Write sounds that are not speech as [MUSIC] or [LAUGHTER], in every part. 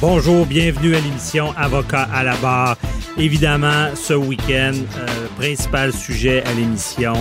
Bonjour, bienvenue à l'émission Avocat à la barre. Évidemment, ce week-end, euh, principal sujet à l'émission,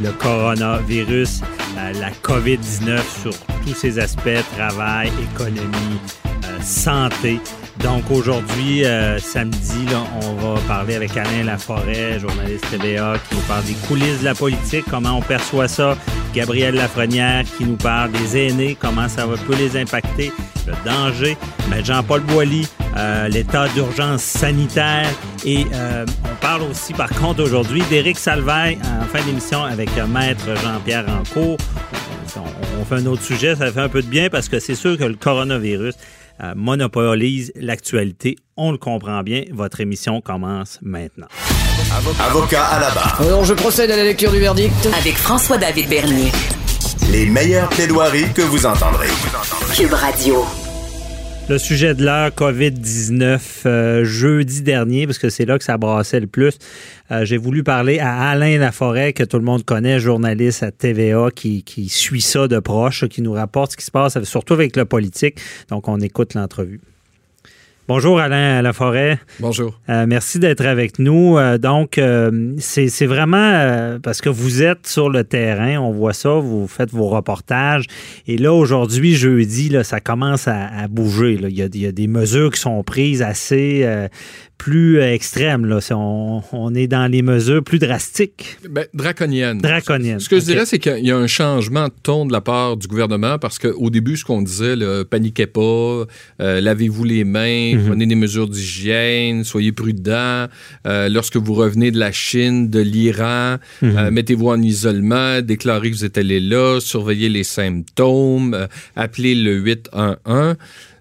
le coronavirus, euh, la COVID-19 sur tous ses aspects, travail, économie, euh, santé. Donc aujourd'hui, samedi, on va parler avec Alain Laforêt, journaliste TVA, qui nous parle des coulisses de la politique, comment on perçoit ça. Gabriel Lafrenière qui nous parle des aînés, comment ça peut les impacter, le danger. Mais Jean-Paul Boilly, euh, l'état d'urgence sanitaire. Et euh, on parle aussi, par contre, aujourd'hui d'Éric Salvaille en fin d'émission avec euh, Maître Jean-Pierre Rancourt. On, fait un autre sujet, ça fait un peu de bien parce que c'est sûr que le coronavirus monopolise l'actualité. On le comprend bien. Votre émission commence maintenant. Avocat à la barre. Alors je procède à la lecture du verdict. Avec François-David Bernier. Les meilleures plaidoiries que vous entendrez. Cube Radio. Le sujet de l'heure, COVID-19, euh, jeudi dernier, parce que c'est là que ça brassait le plus. euh, J'ai voulu parler à Alain Laforêt, que tout le monde connaît, journaliste à TVA, qui, qui suit ça de proche, qui nous rapporte ce qui se passe, surtout avec le politique. Donc, on écoute l'entrevue. Bonjour Alain Laforêt. Bonjour. Euh, merci d'être avec nous. Euh, donc, euh, c'est c'est vraiment euh, parce que vous êtes sur le terrain, on voit ça, vous faites vos reportages. Et là, aujourd'hui, jeudi, là, ça commence à, à bouger. là. Il, y a, il y a des mesures qui sont prises assez euh, plus euh, extrêmes. Là. On, on est dans les mesures plus drastiques. Ben. Draconiennes. Ce que je dirais, c'est qu'il y a un changement de ton de la part du gouvernement parce qu'au début, ce qu'on disait, là, paniquez pas, euh, lavez-vous les mains, Mhm. prenez des mesures d'hygiène, soyez prudents. Euh, lorsque vous revenez de la Chine, de l'Iran, Mhm. euh, mettez-vous en isolement, déclarez que vous êtes allé là, surveillez les symptômes, appelez le 811.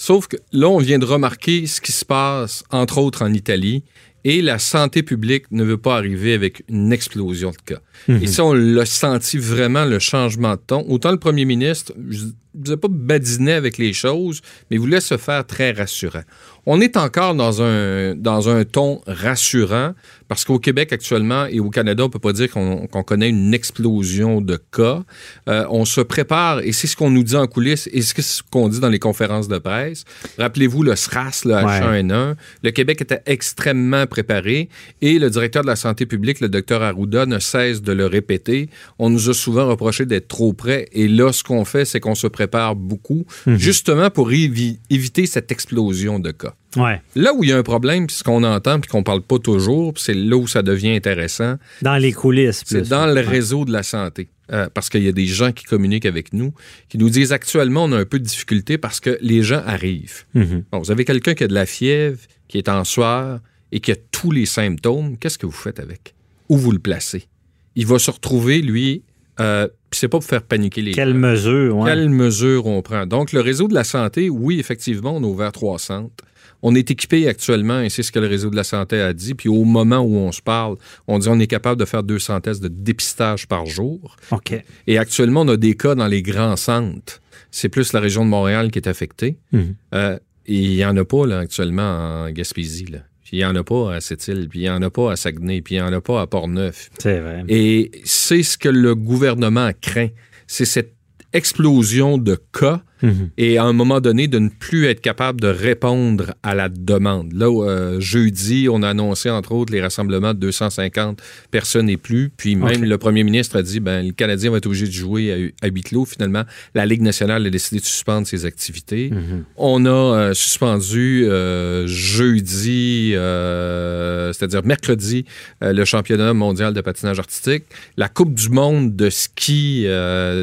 Sauf que là, on vient de remarquer ce qui se passe, entre autres en Italie, et la santé publique ne veut pas arriver avec une explosion de cas. Mhm. Et ça, on l'a senti vraiment, le changement de ton. Autant le premier ministre, je ne disais pas badiner avec les choses, mais il voulait se faire très rassurant. On est encore dans un, dans un ton rassurant parce qu'au Québec actuellement et au Canada, on ne peut pas dire qu'on connaît une explosion de cas. Euh, on se prépare et c'est ce qu'on nous dit en coulisses et c'est ce qu'on dit dans les conférences de presse. Rappelez-vous le SRAS, le H1N1. Le Québec était extrêmement préparé et le directeur de la santé publique, le docteur Arruda, ne cesse de le répéter. On nous a souvent reproché d'être trop près et là, ce qu'on fait, c'est qu'on se prépare beaucoup justement pour évi- éviter cette explosion de cas. Ouais. Là où il y a un problème, puis ce qu'on entend, puis qu'on parle pas toujours, c'est là où ça devient intéressant, Dans les coulisses. c'est dans le réseau de la santé. Euh, parce qu'il y a des gens qui communiquent avec nous, qui nous disent actuellement, on a un peu de difficulté parce que les gens arrivent. Mhm. Bon, vous avez quelqu'un qui a de la fièvre, qui est en sueur et qui a tous les symptômes. Qu'est-ce que vous faites avec? Où vous le placez? Il va se retrouver, lui, euh, puis c'est pas pour faire paniquer les Quelle gens. mesure, ouais. Quelles mesures on prend? Donc, le réseau de la santé, oui, effectivement, on a ouvert trois centres. On est équipé actuellement, et c'est ce que le réseau de la santé a dit. Puis au moment où on se parle, on dit on est capable de faire 200 tests de dépistage par jour. OK. Et actuellement, on a des cas dans les grands centres. C'est plus la région de Montréal qui est affectée. Mhm. Euh, et il n'y en a pas là, actuellement en Gaspésie. Là. Puis il n'y en a pas à Sept-Îles, puis il n'y en a pas à Saguenay, puis il n'y en a pas à Port-Neuf. C'est vrai. Et c'est ce que le gouvernement craint. C'est cette explosion de cas Mhm. et à un moment donné de ne plus être capable de répondre à la demande. Là, euh, jeudi, on a annoncé entre autres les rassemblements de 250 personnes et plus, puis même le premier ministre a dit ben le Canadien va être obligé de jouer à, à huis clos. Finalement, la Ligue nationale a décidé de suspendre ses activités. Mhm. On a euh, suspendu euh, jeudi, c'est-à-dire mercredi, le championnat mondial de patinage artistique. La Coupe du monde de ski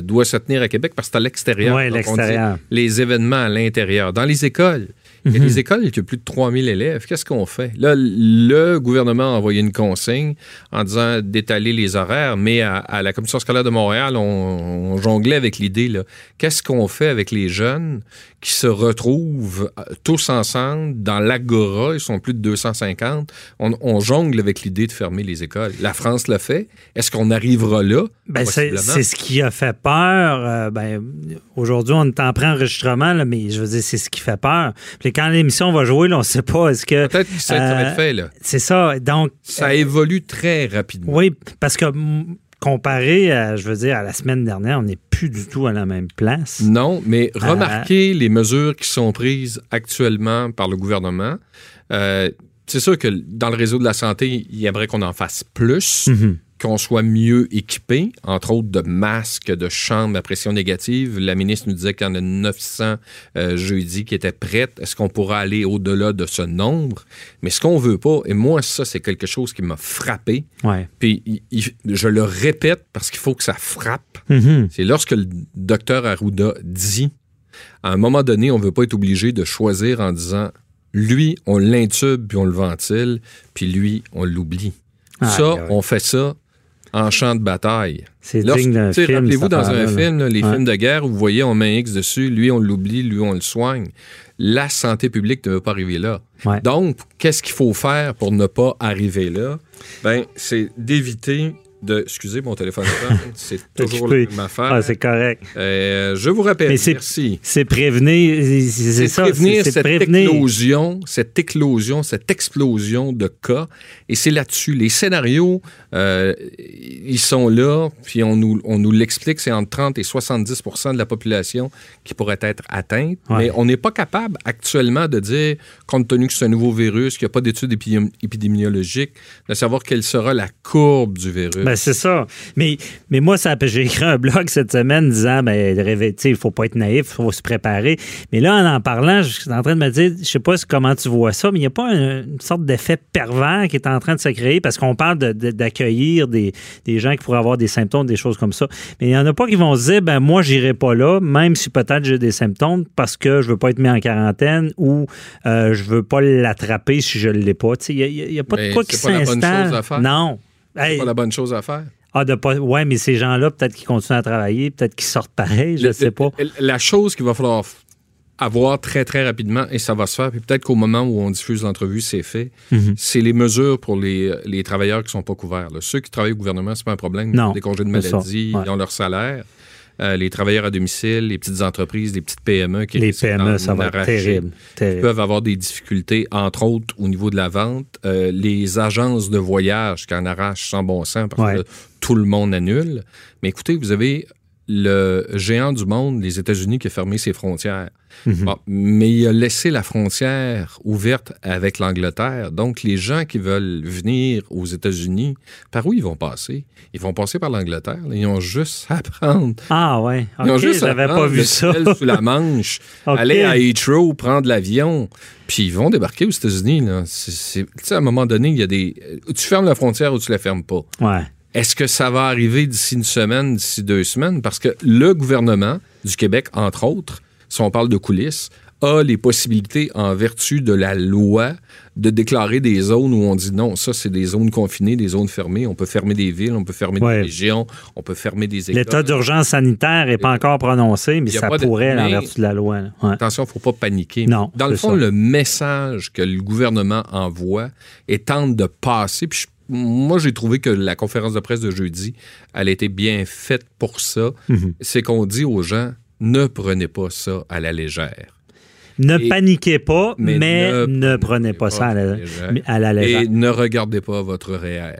doit se tenir à Québec parce que c'est à l'extérieur. Dit l'extérieur. Les événements à l'intérieur. Dans les écoles, il y a Mhm. des écoles qui ont plus de 3000 élèves. Qu'est-ce qu'on fait? Là, le gouvernement a envoyé une consigne en disant d'étaler les horaires, mais à, à la Commission scolaire de Montréal, on, on jonglait avec l'idée, qu'est-ce qu'on fait avec les jeunes qui se retrouvent euh, tous ensemble dans l'agora, ils sont plus de 250. On, on jongle avec l'idée de fermer les écoles. La France l'a fait. Est-ce qu'on arrivera là? Ben, c'est ce qui a fait peur. Euh, ben, Aujourd'hui, on est en pré-enregistrement, mais je veux dire, c'est ce qui fait peur. Quand l'émission va jouer, là, on ne sait pas. Est-ce que. Peut-être que ça, va Euh, être fait, là. C'est ça. Donc. Ça évolue très rapidement. Oui, parce que comparé, à, je veux dire, à la semaine dernière, on n'est plus du tout à la même place. Non, mais Euh, remarquez les mesures qui sont prises actuellement par le gouvernement. Euh, c'est sûr que dans le réseau de la santé, il aimerait qu'on en fasse plus, Mhm. Qu'on soit mieux équipé, entre autres de masques, de chambres à pression négative. La ministre nous disait qu'il y en a 900 euh, jeudi qui étaient prêtes. Est-ce qu'on pourra aller au-delà de ce nombre? Mais ce qu'on veut pas, et moi, ça, c'est quelque chose qui m'a frappé, Ouais. puis il- il- je le répète parce qu'il faut que ça frappe. Mhm. C'est lorsque le docteur Arruda dit, à un moment donné, on ne veut pas être obligé de choisir en disant, lui, on l'intube puis on le ventile, puis lui, on l'oublie. Ça, on fait ça en champ de bataille. C'est digne d'un film. Rappelez-vous, dans un là. film, là, les Ouais. films de guerre, où vous voyez, on met un X dessus, lui, on l'oublie, lui, on le soigne. La santé publique ne veut pas arriver là. Ouais. Donc, qu'est-ce qu'il faut faire pour ne pas arriver là? Ben, c'est d'éviter de. Excusez mon téléphone, [LAUGHS] c'est toujours la même affaire. Ah, c'est correct. Euh, je vous rappelle, Mais merci. C'est prévenir. C'est ça. prévenir cette prévenir. éclosion, cette éclosion, cette explosion de cas. Et c'est là-dessus. Les scénarios, euh, ils sont là, puis on nous, on nous l'explique, c'est entre 30 et 70% de la population qui pourrait être atteinte. Ouais. Mais on n'est pas capable actuellement de dire, compte tenu que c'est un nouveau virus, qu'il n'y a pas d'études épidémi- épidémiologiques, de savoir quelle sera la courbe du virus. Ben, c'est ça. Mais, mais moi, ça, j'ai écrit un blog cette semaine disant ben, il faut pas être naïf, il faut se préparer. Mais là, en en parlant, je suis en train de me dire, je sais pas comment tu vois ça, mais il n'y a pas un- une sorte d'effet pervers qui est en train de se créer parce qu'on parle de- de- d'accueillir des, des gens qui pourraient avoir des symptômes, des choses comme ça. Mais il n'y en a pas qui vont se dire, ben moi, j'irai pas là, même si peut-être j'ai des symptômes parce que je veux pas être mis en quarantaine ou euh, je veux pas l'attraper si je l'ai pas. Il n'y a, pas de Mais quoi qui s'installe. Non. Hey, pas la bonne chose à faire. ah, de pas. Ouais, mais ces gens-là, peut-être qu'ils continuent à travailler, peut-être qu'ils sortent pareil, je ne sais pas. La chose qu'il va falloir avoir très, très rapidement, et ça va se faire, puis peut-être qu'au moment où on diffuse l'entrevue, c'est fait, Mhm. c'est les mesures pour les, les travailleurs qui ne sont pas couverts. là. Ceux qui travaillent au gouvernement, c'est pas un problème. Ils Non, ont des congés de maladie, Ouais. ils ont leur salaire. Euh, les travailleurs à domicile, les petites entreprises, les petites PME qui Les PME, d'en ça va être arracher, terrible. qui terrible. peuvent avoir des difficultés, entre autres au niveau de la vente. Euh, les agences de voyage qui en arrachent sans bon sens parce Ouais. que tout le monde annule. Mais écoutez, vous avez le géant du monde, les États-Unis, qui a fermé ses frontières. Mhm. Bon, mais il a laissé la frontière ouverte avec l'Angleterre. Donc, les gens qui veulent venir aux États-Unis, par où ils vont passer? Ils vont passer par l'Angleterre. Ils ont juste à prendre Ah, ouais. ils ont juste à prendre pas vu le ça. sous la Manche, [LAUGHS] aller à Heathrow, prendre l'avion, puis ils vont débarquer aux États-Unis. là. C'est- c'est- Tu sais, à un moment donné, il y a des. Tu fermes la frontière ou tu la fermes pas. Ouais. Est-ce que ça va arriver d'ici une semaine, d'ici deux semaines? Parce que le gouvernement du Québec, entre autres, si on parle de coulisses, a les possibilités, en vertu de la loi, de déclarer des zones où on dit non, ça, c'est des zones confinées, des zones fermées. On peut fermer des villes, on peut fermer Ouais. des régions, on peut fermer des écoles. L'état d'urgence sanitaire n'est pas encore prononcé, mais ça pas de- pourrait, en vertu de la loi. Ouais. Attention, il ne faut pas paniquer. Non, Dans le fond, ça. le message que le gouvernement envoie et tente de passer, puis je- moi, j'ai trouvé que la conférence de presse de jeudi, elle a été bien faite pour ça. Mhm. C'est qu'on dit aux gens, ne prenez pas ça à la légère. Ne Et- paniquez pas, mais, mais ne, ne prenez pas ça à la, légère. à la légère. Et ne regardez pas votre REER.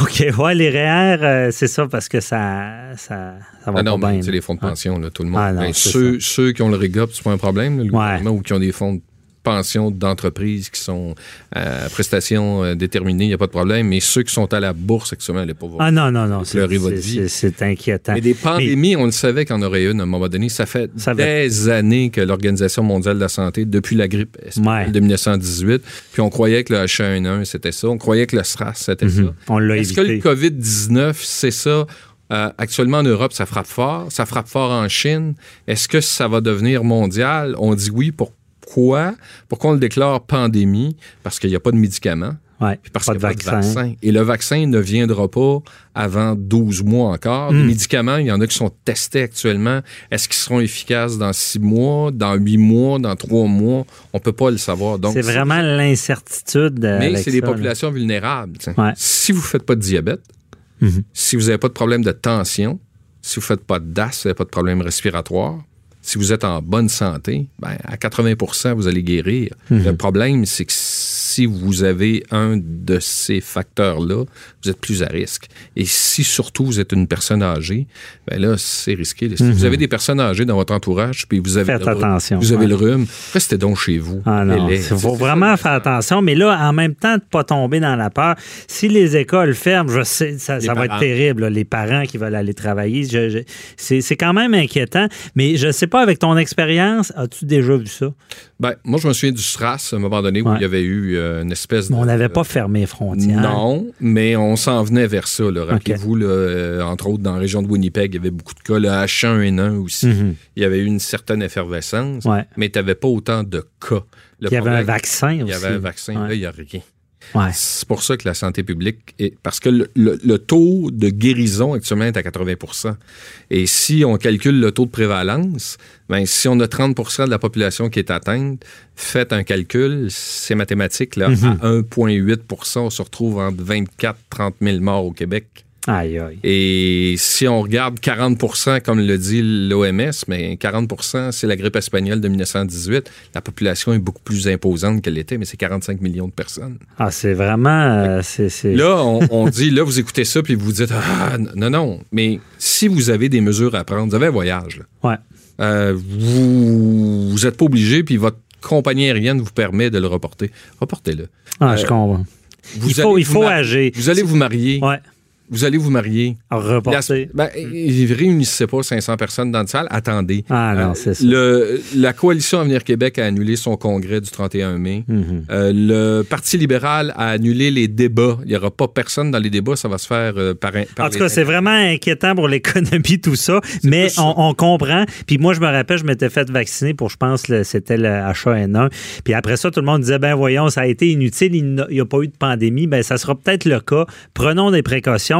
OK, ouais, les REER, euh, c'est ça, parce que ça, ça, ça va Ah non, pas bien. c'est les fonds de Ah. pension, là, tout le monde. Ah non, Ben, ceux, ceux qui ont le RIGOP, c'est pas un problème, là, le Ouais. gouvernement, ou qui ont des fonds de pension d'entreprise qui sont à prestations euh, déterminées, il n'y a pas de problème. Mais ceux qui sont à la bourse actuellement, les pauvres. Ah non, non, non, c'est votre c'est- vie. c'est- c'est inquiétant. Mais des pandémies, on le savait qu'il y en aurait une à un moment donné. Ça fait Ça des années que l'Organisation mondiale de la santé, depuis la grippe espagnole de 1918, puis on croyait que le H1N1, c'était ça. On croyait que le SRAS, c'était Mhm. ça. On l'a Est-ce que le COVID-19, c'est ça? Euh, actuellement, en Europe, ça frappe fort. Ça frappe fort en Chine. Est-ce que ça va devenir mondial? On dit oui. Pourquoi? Pourquoi on le déclare pandémie? Parce qu'il n'y a pas de médicaments. Ouais, parce qu'il de n'y a pas de vaccin. Et le vaccin ne viendra pas avant 12 mois encore. Hmm. Les médicaments, il y en a qui sont testés actuellement. Est-ce qu'ils seront efficaces dans 6 mois, dans 8 mois, dans 3 mois? On ne peut pas le savoir. Donc, C'est vraiment l'incertitude. euh, Mais c'est des là. populations vulnérables. Ouais. Si vous ne faites pas de diabète, Mhm. si vous n'avez pas de problème de tension, si vous ne faites pas d'asthme, si vous n'avez pas de problème respiratoire, si vous êtes en bonne santé, ben, à 80% vous allez guérir. Mhm. Le problème, c'est que si vous avez un de ces facteurs-là, vous êtes plus à risque. Et si surtout vous êtes une personne âgée, ben là, c'est risqué. Si vous avez des personnes âgées dans votre entourage, puis vous avez, Mhm. Faites le, attention, vous avez ouais. le rhume, restez donc chez vous. Ah il faut c'est- vraiment faire attention. Mais là, en même temps, de ne pas tomber dans la peur. Si les écoles ferment, je sais, ça, va être terrible. là, les parents qui veulent aller travailler, c'est c'est quand même inquiétant. Mais je ne sais pas, avec ton expérience, as-tu déjà vu ça? Ben, moi, je me souviens du SRAS, à un moment donné, où il y avait eu euh, une espèce de... On n'avait pas fermé les frontières. Non, mais on s'en venait vers ça. Rappelez-vous, euh, entre autres, dans la région de Winnipeg, il y avait beaucoup de cas. Le H1N1 aussi. Mhm. Il y avait eu une certaine effervescence, Ouais. mais tu n'avais pas autant de cas. Le Il y avait un vaccin Il y avait un vaccin. Ouais. Là, il n'y a rien. Ouais. C'est pour ça que la santé publique est. Parce que le, le- le taux de guérison actuellement est à 80% Et si on calcule le taux de prévalence, ben, si on a 30% de la population qui est atteinte, faites un calcul, c'est mathématique. Là, Mhm. À 1,8% on se retrouve entre 24 30 000 morts au Québec. Aïe, aïe. Et si on regarde 40% comme le dit l'OMS, mais 40% c'est la grippe espagnole de 1918. La population est beaucoup plus imposante qu'elle l'était, mais c'est 45 millions de personnes. Ah, c'est vraiment. euh, Là, on, on dit, là, vous écoutez ça, puis vous vous dites, ah, non, non. Mais si vous avez des mesures à prendre, vous avez un voyage, là. Ouais. Euh, vous n'êtes pas obligé, puis votre compagnie aérienne vous permet de le reporter. Reportez-le. Ah, Euh, je comprends. Vous Il faut, allez il vous faut agir. Vous allez vous marier. Ouais. Vous allez vous marier. Reporter. La- ben, ils réunissaient pas 500 personnes dans une salle. Attendez. Ah non, Euh, c'est ça. le- la coalition Avenir Québec a annulé son congrès du 31 mai. Mhm. Euh, le Parti libéral a annulé les débats. Il n'y aura pas personne dans les débats. Ça va se faire euh, par, En tout cas, c'est vraiment inquiétant pour l'économie, tout ça. Mais on, on comprend. Puis moi, je me rappelle, je m'étais fait vacciner pour, je pense, le- c'était le H1N1. Puis après ça, tout le monde disait, ben voyons, ça a été inutile, il n'y a pas eu de pandémie. Ben ça sera peut-être le cas. Prenons des précautions.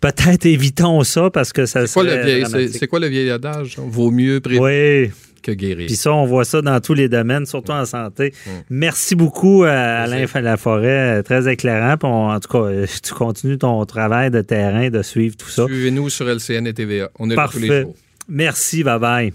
Peut-être évitons ça parce que ça C'est quoi, le vieil, c'est, quoi le vieil adage? Vaut mieux prévenir Oui. que guérir. Puis ça, on voit ça dans tous les domaines, surtout en santé. Merci beaucoup, euh, Alain Laforêt. Très éclairant. Puis on- en tout cas, euh, tu continues ton travail de terrain, de suivre tout ça. Suivez-nous sur LCN et TVA. On est là tous les Parfait. jours. Merci, bye bye.